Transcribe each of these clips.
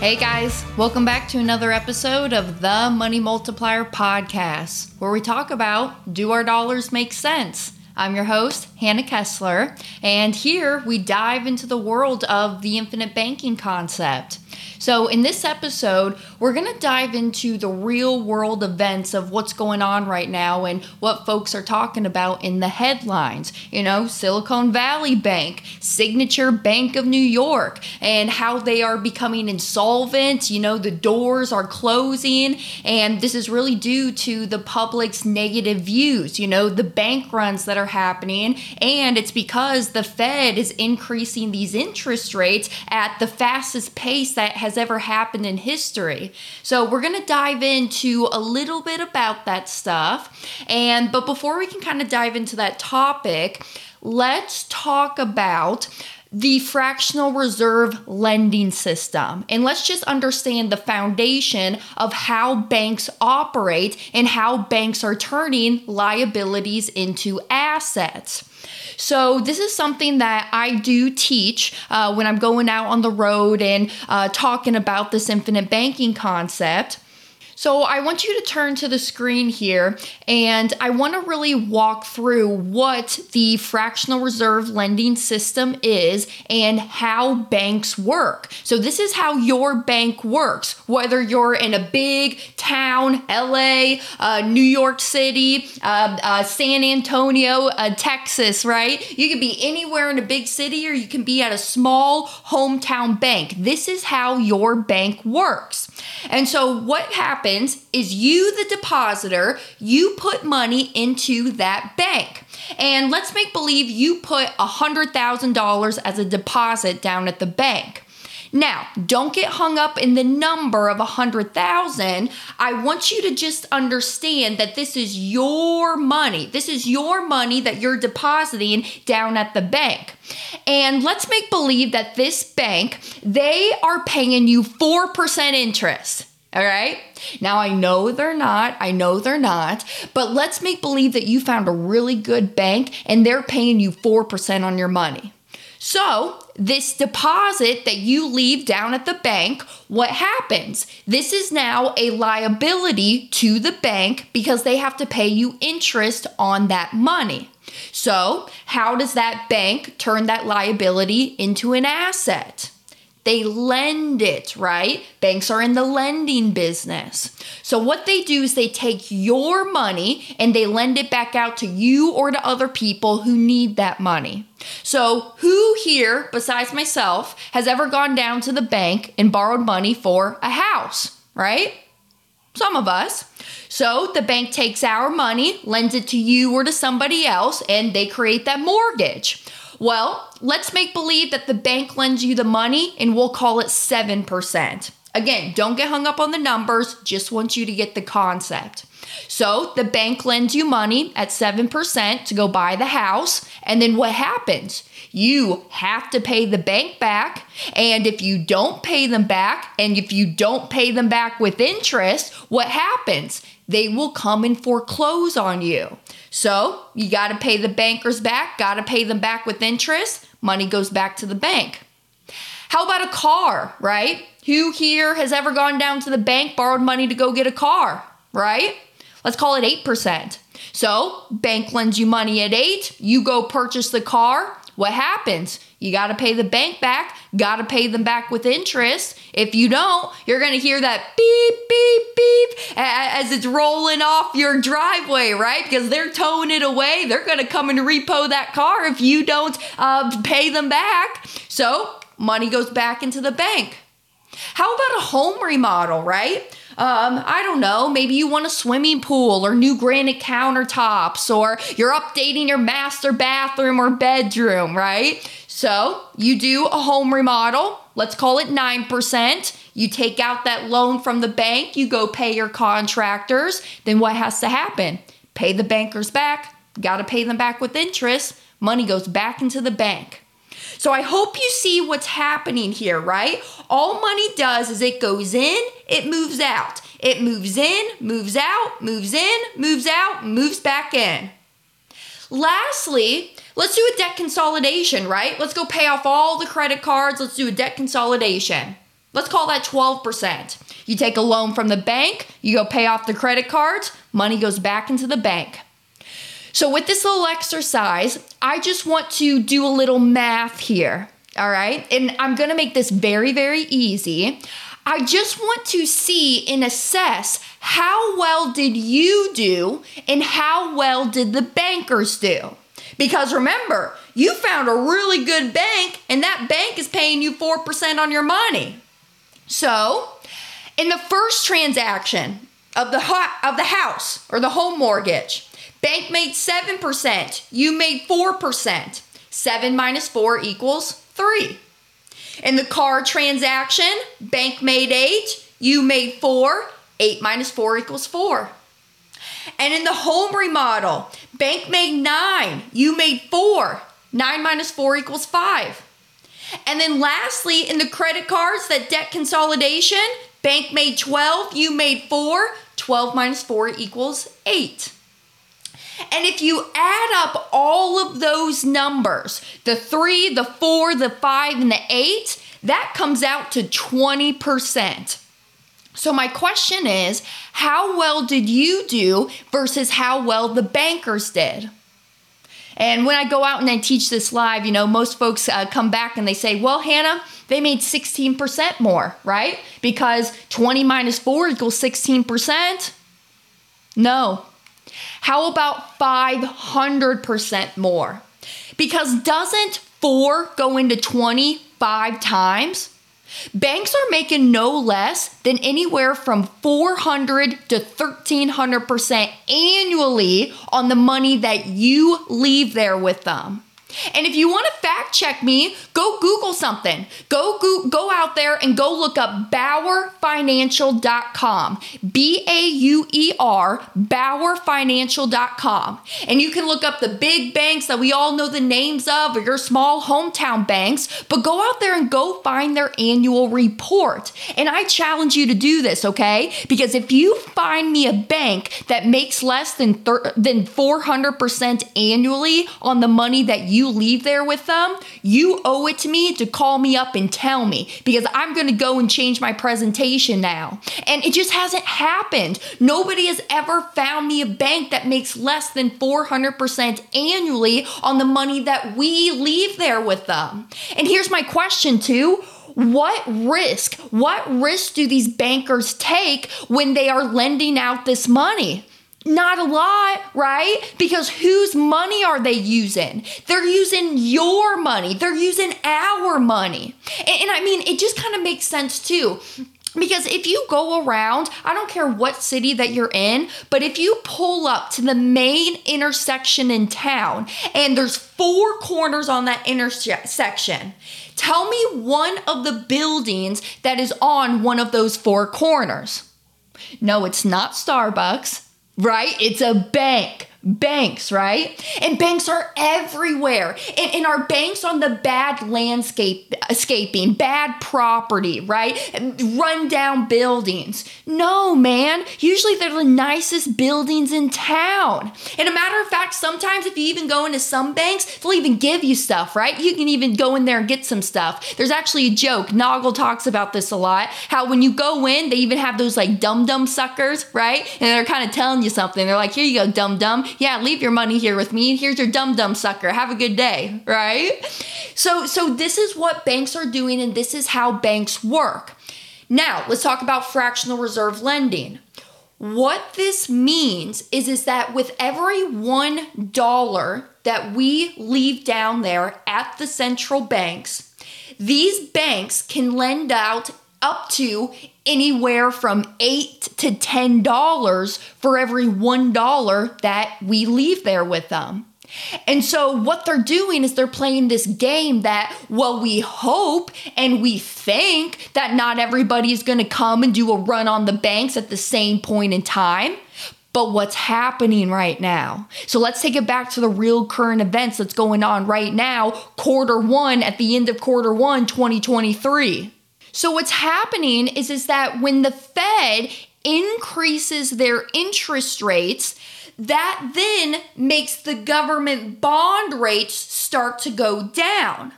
Hey guys, welcome back to another episode of the Money Multiplier Podcast, where we talk about do our dollars make sense? I'm your host, Hannah Kesler, and here we dive into the world of the infinite banking concept. So, in this episode, we're going to dive into the real world events of what's going on right now and what folks are talking about in the headlines. You know, Silicon Valley Bank, Signature Bank of New York, and how they are becoming insolvent. You know, the doors are closing, and this is really due to the public's negative views. You know, the bank runs that are happening, and it's because the Fed is increasing these interest rates at the fastest pace that has ever happened in history. So we're going to dive into a little bit about that stuff. And but before we can kind of dive into that topic, let's talk about the fractional reserve lending system. And let's just understand the foundation of how banks operate and how banks are turning liabilities into assets. So, this is something that I do teach uh, when I'm going out on the road and uh, talking about this infinite banking concept. So I want you to turn to the screen here and I want to really walk through what the fractional reserve lending system is and how banks work. So this is how your bank works, whether you're in a big town, LA, uh, New York City, uh, uh, San Antonio, uh, Texas, right? You could be anywhere in a big city or you can be at a small hometown bank. This is how your bank works. And so what happens happens is you, the depositor, you put money into that bank. And let's make believe you put $100,000 as a deposit down at the bank. Now, don't get hung up in the number of 100,000. I want you to just understand that this is your money. This is your money that you're depositing down at the bank. And let's make believe that this bank, they are paying you 4% interest. All right. Now I know they're not. I know they're not. But let's make believe that you found a really good bank and they're paying you 4% on your money. So, this deposit that you leave down at the bank, what happens? This is now a liability to the bank because they have to pay you interest on that money. So, how does that bank turn that liability into an asset? They lend it, right? Banks are in the lending business. So, what they do is they take your money and they lend it back out to you or to other people who need that money. So, who here, besides myself, has ever gone down to the bank and borrowed money for a house, right? Some of us. So, the bank takes our money, lends it to you or to somebody else, and they create that mortgage. Well, let's make believe that the bank lends you the money and we'll call it 7%. Again, don't get hung up on the numbers, just want you to get the concept. So the bank lends you money at 7% to go buy the house. And then what happens? You have to pay the bank back. And if you don't pay them back, and if you don't pay them back with interest, what happens? They will come and foreclose on you. So you got to pay the bankers back, got to pay them back with interest. Money goes back to the bank. How about a car, right? Who here has ever gone down to the bank, borrowed money to go get a car, right? Let's call it 8%. So, bank lends you money at 8, you go purchase the car, what happens? You got to pay the bank back, got to pay them back with interest. If you don't, you're going to hear that beep, beep, beep as it's rolling off your driveway, right? Because they're towing it away. They're going to come and repo that car if you don't uh, pay them back. So, money goes back into the bank. How about a home remodel, right? Um, I don't know, maybe you want a swimming pool or new granite countertops, or you're updating your master bathroom or bedroom, right? So you do a home remodel, let's call it 9%. You take out that loan from the bank, you go pay your contractors. Then what has to happen? Pay the bankers back, got to pay them back with interest. Money goes back into the bank. So I hope you see what's happening here, right? All money does is it goes in, it moves out. It moves in, moves out, moves in, moves out, moves back in. Lastly, let's do a debt consolidation, right? Let's go pay off all the credit cards. Let's do a debt consolidation. Let's call that 12%. You take a loan from the bank, you go pay off the credit cards, money goes back into the bank. So, with this little exercise, I just want to do a little math here. All right. And I'm going to make this very, very easy. I just want to see and assess how well did you do and how well did the bankers do. Because remember, you found a really good bank and that bank is paying you 4% on your money. So, in the first transaction of the ho- of the house or the home mortgage, bank made 7%, you made 4%. 7 minus 4 equals 3. In the car transaction, bank made 8, you made 4, 8 minus 4 equals 4. And in the home remodel, bank made 9, you made 4, 9 minus 4 equals 5. And then lastly, in the credit cards, that debt consolidation, bank made 12, you made 4, 12 minus 4 equals 8. And if you add up all of those numbers, the 3, the 4, the 5, and the 8, that comes out to 20%. So, my question is how well did you do versus how well the bankers did? And when I go out and I teach this live, you know, most folks uh, come back and they say, well, Hannah, they made 16% more, right? Because 20 minus 4 equals 16%. No. How about 500% more? Because doesn't 4 go into 25 times? Banks are making no less than anywhere from 400 to 1300% annually on the money that you leave there with them. And if you want to fact check me, go Google something. Go go, go out there and go look up BauerFinancial.com. B A U E R, BauerFinancial.com. And you can look up the big banks that we all know the names of or your small hometown banks, but go out there and go find their annual report. And I challenge you to do this, okay? Because if you find me a bank that makes less than thir- than 400% annually on the money that you leave there with them, you owe it to me to call me up and tell me because I'm going to go and change my presentation now. And it just hasn't happened. Nobody has ever found me a bank that makes less than 400% annually on the money that we leave there with them. And here's my question too. What risk, what risk do these bankers take when they are lending out this money? Not a lot, right? Because whose money are they using? They're using your money. They're using our money. And, and I mean, it just kind of makes sense too. Because if you go around, I don't care what city that you're in, but if you pull up to the main intersection in town and there's four corners on that intersection, tell me one of the buildings that is on one of those four corners. No, it's not Starbucks right? It's a bank. Banks, right? And banks are everywhere. And, and our banks on the bad landscape escaping, bad property, right? Run down buildings. No, man. Usually they're the nicest buildings in town. And a matter of fact, sometimes if you even go into some banks, they'll even give you stuff, right? You can even go in there and get some stuff. There's actually a joke. Noggle talks about this a lot. How when you go in, they even have those like dum dum suckers, right? And they're kind of telling you something. They're like, here you go, dum dum yeah, leave your money here with me. Here's your dumb dumb sucker. Have a good day, right? So, so this is what banks are doing, and this is how banks work. Now, let's talk about fractional reserve lending. What this means is, is that with every one dollar that we leave down there at the central banks, these banks can lend out up to anywhere from eight to ten dollars for every one dollar that we leave there with them. And so, what they're doing is they're playing this game that, well, we hope and we think that not everybody is going to come and do a run on the banks at the same point in time. But what's happening right now? So let's take it back to the real current events that's going on right now, quarter one, at the end of quarter one, 2023. So what's happening is, is that when the Fed increases their interest rates, that then makes the government bond rates start to go down.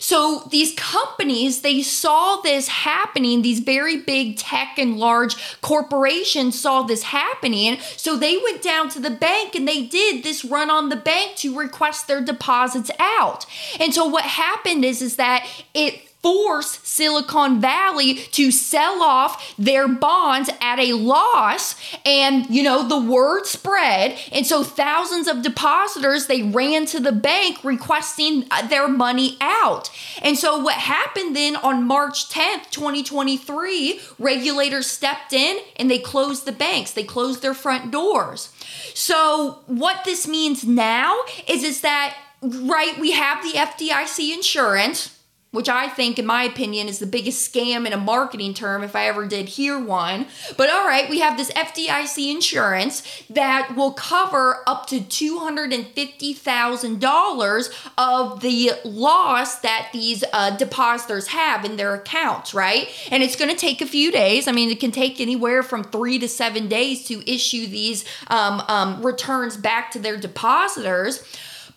So these companies, they saw this happening. These very big tech and large corporations saw this happening. So they went down to the bank and they did this run on the bank to request their deposits out. And so what happened is, is that it force Silicon Valley to sell off their bonds at a loss. And you know the word spread. And so thousands of depositors they ran to the bank requesting uh, their money out. And so what happened then on March 10th 2023 regulators stepped in and they closed the banks. They closed their front doors. So what this means now is is that right we have the FDIC insurance which I think, in my opinion, is the biggest scam in a marketing term if I ever did hear one. But all right, we have this FDIC insurance that will cover up to $250,000 of the loss that these uh, depositors have in their accounts, right? And it's going to take a few days. I mean, it can take anywhere from three to seven days to issue these um, um, returns back to their depositors.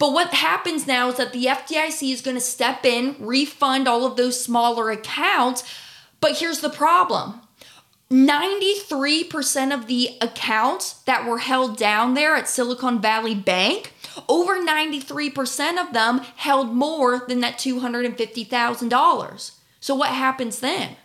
But what happens now is that the FDIC is going to step in, refund all of those smaller accounts. But here's the problem 93% of the accounts that were held down there at Silicon Valley Bank, over 93% of them held more than that $250,000. So what happens then?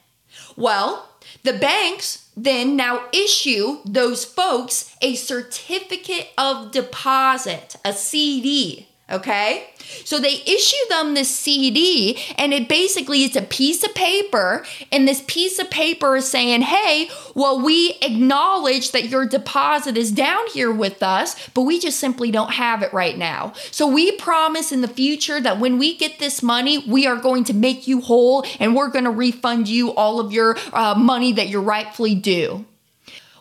Well, the banks then now issue those folks a certificate of deposit, a CD. Okay? So they issue them this CD, and it basically it's a piece of paper, and this piece of paper is saying, "Hey, well, we acknowledge that your deposit is down here with us, but we just simply don't have it right now. So we promise in the future that when we get this money, we are going to make you whole, and we're going to refund you all of your uh, money that you're rightfully due."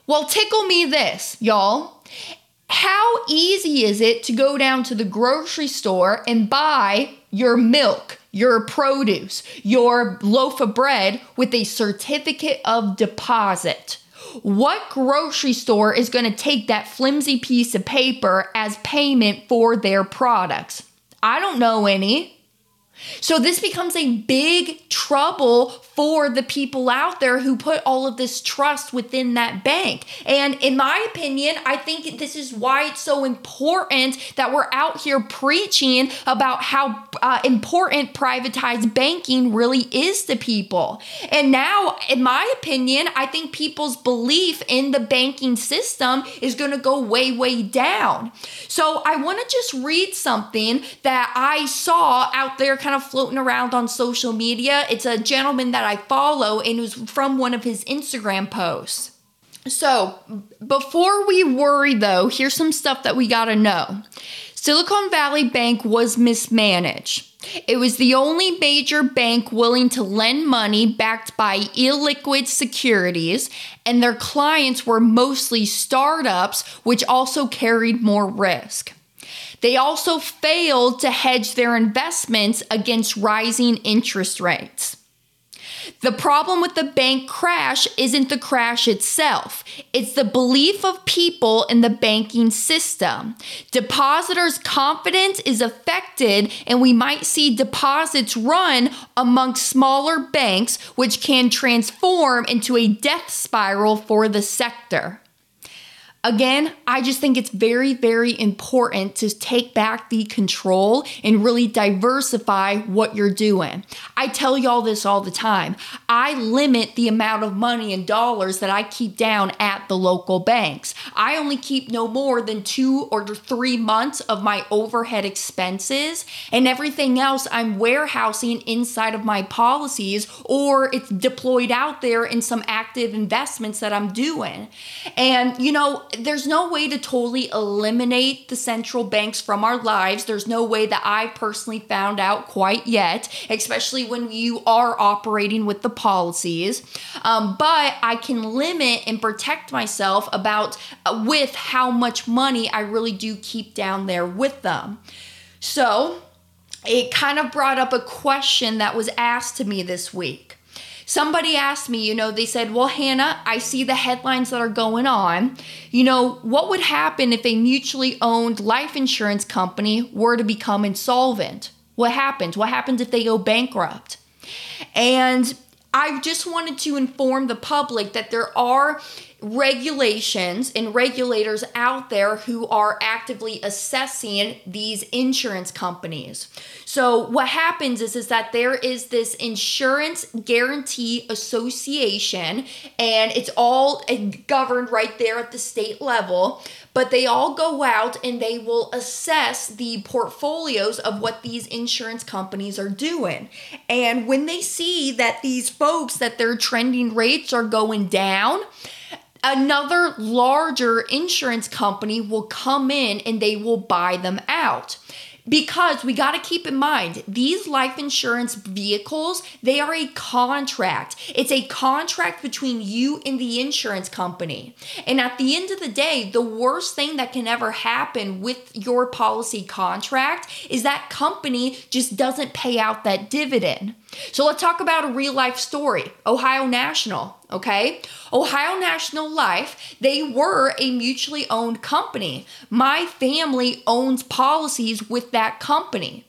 Well, tickle me this, y'all. How easy is it to go down to the grocery store and buy your milk, your produce, your loaf of bread with a certificate of deposit? What grocery store is going to take that flimsy piece of paper as payment for their products? I don't know any. So this becomes a big trouble for the people out there who put all of this trust within that bank. And in my opinion, I think this is why it's so important that we're out here preaching about how uh, important privatized banking really is to people. And now, in my opinion, I think people's belief in the banking system is going to go way, way down. So I want to just read something that I saw out there kind of floating around on social media. It's a gentleman that I follow and it was from one of his Instagram posts. So, before we worry though, here's some stuff that we got to know. Silicon Valley Bank was mismanaged. It was the only major bank willing to lend money backed by illiquid securities, and their clients were mostly startups, which also carried more risk. They also failed to hedge their investments against rising interest rates. The problem with the bank crash isn't the crash itself, it's the belief of people in the banking system. Depositors' confidence is affected, and we might see deposits run amongst smaller banks, which can transform into a death spiral for the sector. Again, I just think it's very, very important to take back the control and really diversify what you're doing. I tell y'all this all the time. I limit the amount of money and dollars that I keep down at the local banks. I only keep no more than two or three months of my overhead expenses, and everything else I'm warehousing inside of my policies or it's deployed out there in some active investments that I'm doing. And, you know, there's no way to totally eliminate the central banks from our lives. There's no way that I personally found out quite yet, especially when you are operating with the policies. Um, but I can limit and protect myself about uh, with how much money I really do keep down there with them. So, it kind of brought up a question that was asked to me this week. Somebody asked me, you know, they said, Well, Hannah, I see the headlines that are going on. You know, what would happen if a mutually owned life insurance company were to become insolvent? What happens? What happens if they go bankrupt? And I just wanted to inform the public that there are regulations and regulators out there who are actively assessing these insurance companies. So what happens is is that there is this insurance guarantee association and it's all governed right there at the state level, but they all go out and they will assess the portfolios of what these insurance companies are doing. And when they see that these folks that their trending rates are going down, another larger insurance company will come in and they will buy them out. Because we got to keep in mind these life insurance vehicles they are a contract. It's a contract between you and the insurance company. And at the end of the day the worst thing that can ever happen with your policy contract is that company just doesn't pay out that dividend so let's talk about a real life story Ohio National, okay? Ohio National Life, they were a mutually owned company. My family owns policies with that company.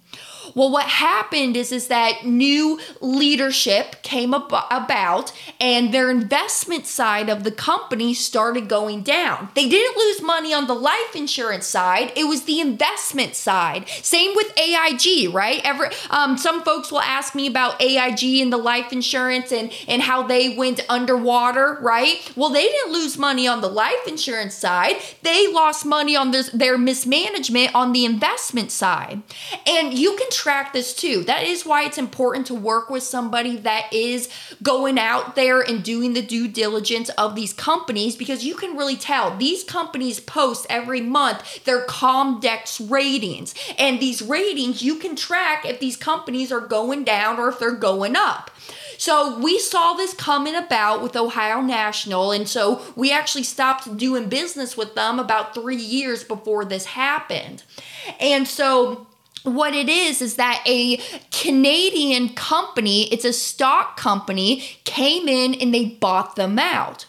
Well, what happened is is that new leadership came ab- about and their investment side of the company started going down. They didn't lose money on the life insurance side, it was the investment side. Same with AIG, right? Every um, some folks will ask me about AIG and the life insurance and and how they went underwater, right? Well, they didn't lose money on the life insurance side. They lost money on this, their mismanagement on the investment side. And you can track this too. That is why it's important to work with somebody that is going out there and doing the due diligence of these companies because you can really tell these companies post every month their Comdex ratings. And these ratings, you can track if these companies are going down or if they're going up. So we saw this coming about with Ohio National, and so we actually stopped doing business with them about three years before this happened. And so what it is is that a Canadian company, it's a stock company, came in and they bought them out.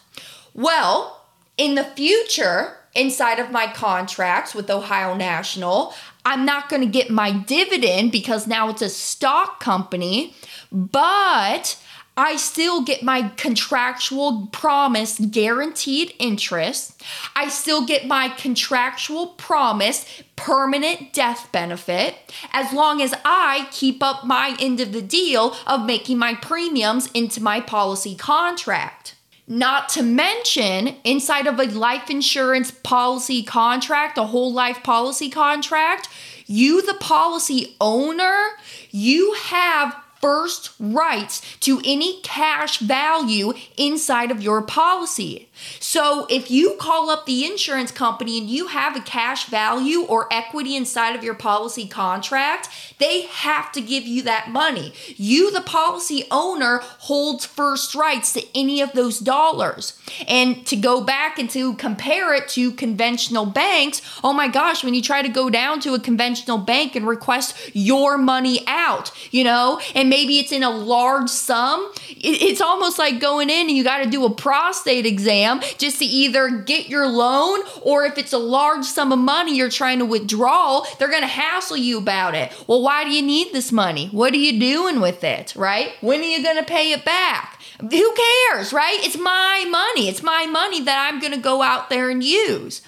Well, in the future, inside of my contracts with Ohio National, I'm not going to get my dividend because now it's a stock company, but I still get my contractual promise guaranteed interest. I still get my contractual promise permanent death benefit as long as I keep up my end of the deal of making my premiums into my policy contract. Not to mention, inside of a life insurance policy contract, a whole life policy contract, you, the policy owner, you have first rights to any cash value inside of your policy. So if you call up the insurance company and you have a cash value or equity inside of your policy contract, they have to give you that money. You, the policy owner, holds first rights to any of those dollars. And to go back and to compare it to conventional banks, oh my gosh, when you try to go down to a conventional bank and request your money out, you know, and maybe it's in a large sum, it's almost like going in and you got to do a prostate exam just to either get your loan or if it's a large sum of money you're trying to withdraw, they're going to hassle you about it. Well, why do you need this money? What are you doing with it, right? When are you going to pay it back? Who cares, right? It's my money. It's my money that I'm going to go out there and use.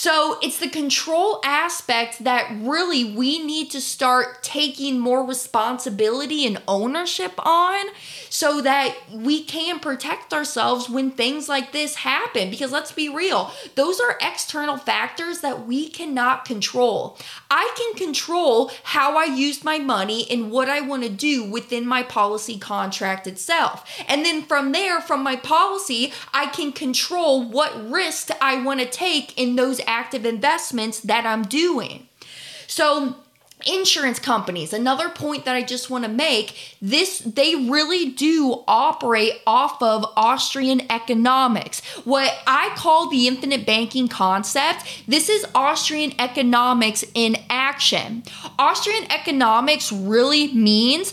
So it's the control aspect that really we need to start taking more responsibility and ownership on so that we can protect ourselves when things like this happen. Because let's be real, those are external factors that we cannot control. I can control how I use my money and what I want to do within my policy contract itself. And then from there, from my policy, I can control what risk I want to take in those active investments that I'm doing. So, insurance companies another point that i just want to make this they really do operate off of austrian economics what i call the infinite banking concept this is austrian economics in action austrian economics really means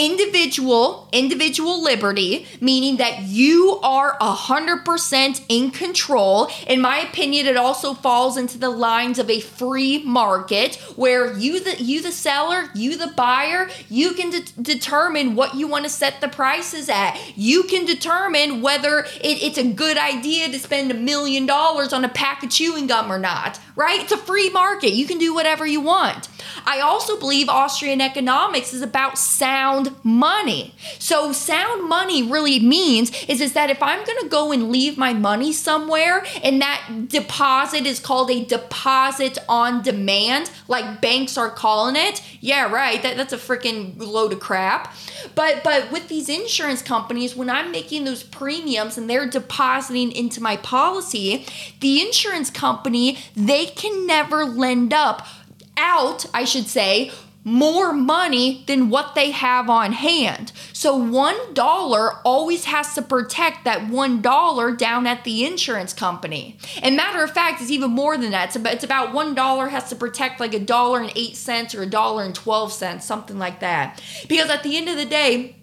individual individual liberty meaning that you are 100% in control. In my opinion it also falls into the lines of a free market where you the you the seller you the buyer you can de- determine what you want to set the prices at. You can determine whether it, it's a good idea to spend a million dollars on a pack of chewing gum or not right it's a free market you can do whatever you want I also believe Austrian economics is about sound money. So sound money really means is, is that if I'm going to go and leave my money somewhere and that deposit is called a deposit on demand, like banks are calling it, yeah, right, that, that's a freaking load of crap. But but with these insurance companies, when I'm making those premiums and they're depositing into my policy, the insurance company, they can never lend up out, I should say, more money than what they have on hand. So $1 always has to protect that $1 down at the insurance company. And matter of fact, it's even more than that. It's about, it's about $1 has to protect like a dollar and 8 cents or a dollar and 12 cents, something like that. Because at the end of the day,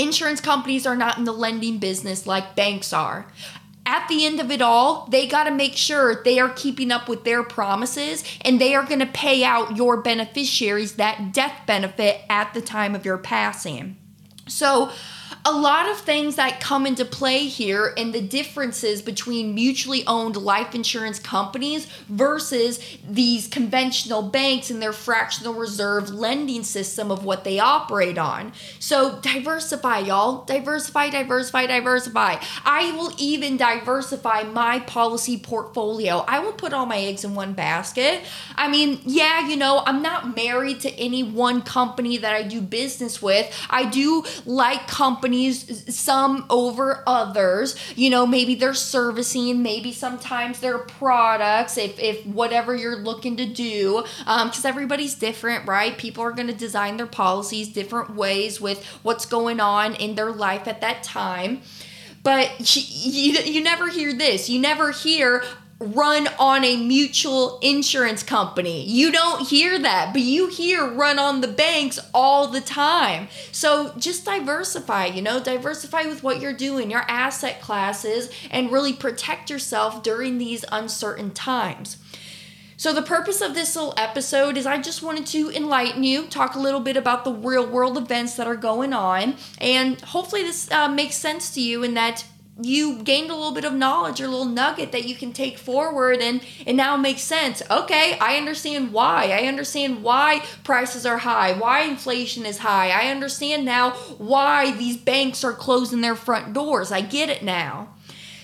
Insurance companies are not in the lending business like banks are at the end of it all, they got to make sure they are keeping up with their promises and they are going to pay out your beneficiaries that death benefit at the time of your passing. So, a lot of things that come into play here and the differences between mutually owned life insurance companies versus these conventional banks and their fractional reserve lending system of what they operate on. So diversify, y'all. Diversify, diversify, diversify. I will even diversify my policy portfolio. I won't put all my eggs in one basket. I mean, yeah, you know, I'm not married to any one company that I do business with. I do like companies companies, some over others. You know, maybe they're servicing, maybe sometimes they're products, if, if whatever you're looking to do, Um, because um, everybody's different, right? People are going to design their policies different ways with what's going on in their life at that time. But you, you never hear this. You never hear, run on a mutual insurance company. You don't hear that, but you hear run on the banks all the time. So just diversify, you know, diversify with what you're doing, your asset classes, and really protect yourself during these uncertain times. So, the purpose of this little episode is I just wanted to enlighten you, talk a little bit about the real world events that are going on, and hopefully, this uh, makes sense to you in that you gained a little bit of knowledge or a little nugget that you can take forward and it now makes sense. Okay i understand why. I understand why prices are high why inflation is high. I understand now why these banks are closing their front doors. I get it now.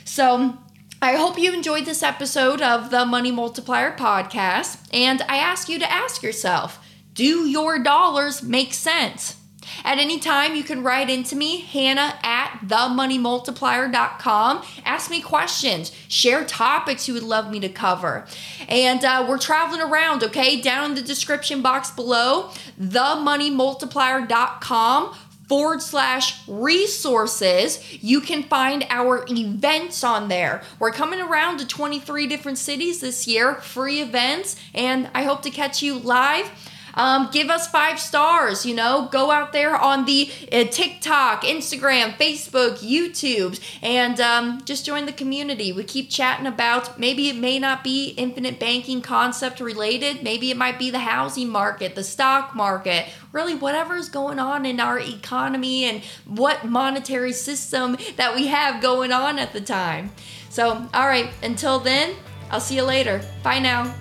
So I hope you enjoyed this episode of the Money Multiplier podcast, and I ask you to ask yourself do your dollars make sense? At any time, you can write into me, Hannah at themoneymultiplier.com. Ask me questions, share topics you would love me to cover. And uh, we're traveling around, okay? Down in the description box below, themoneymultiplier.com forward slash resources, you can find our events on there. We're coming around to 23 different cities this year, free events, and I hope to catch you live. Um, give us five stars, you know, go out there on the uh, TikTok, Instagram, Facebook, YouTube, and um, just join the community. We keep chatting about maybe it may not be infinite banking concept related, maybe it might be the housing market, the stock market, really whatever's going on in our economy and what monetary system that we have going on at the time. So, all right, until then, I'll see you later. Bye now.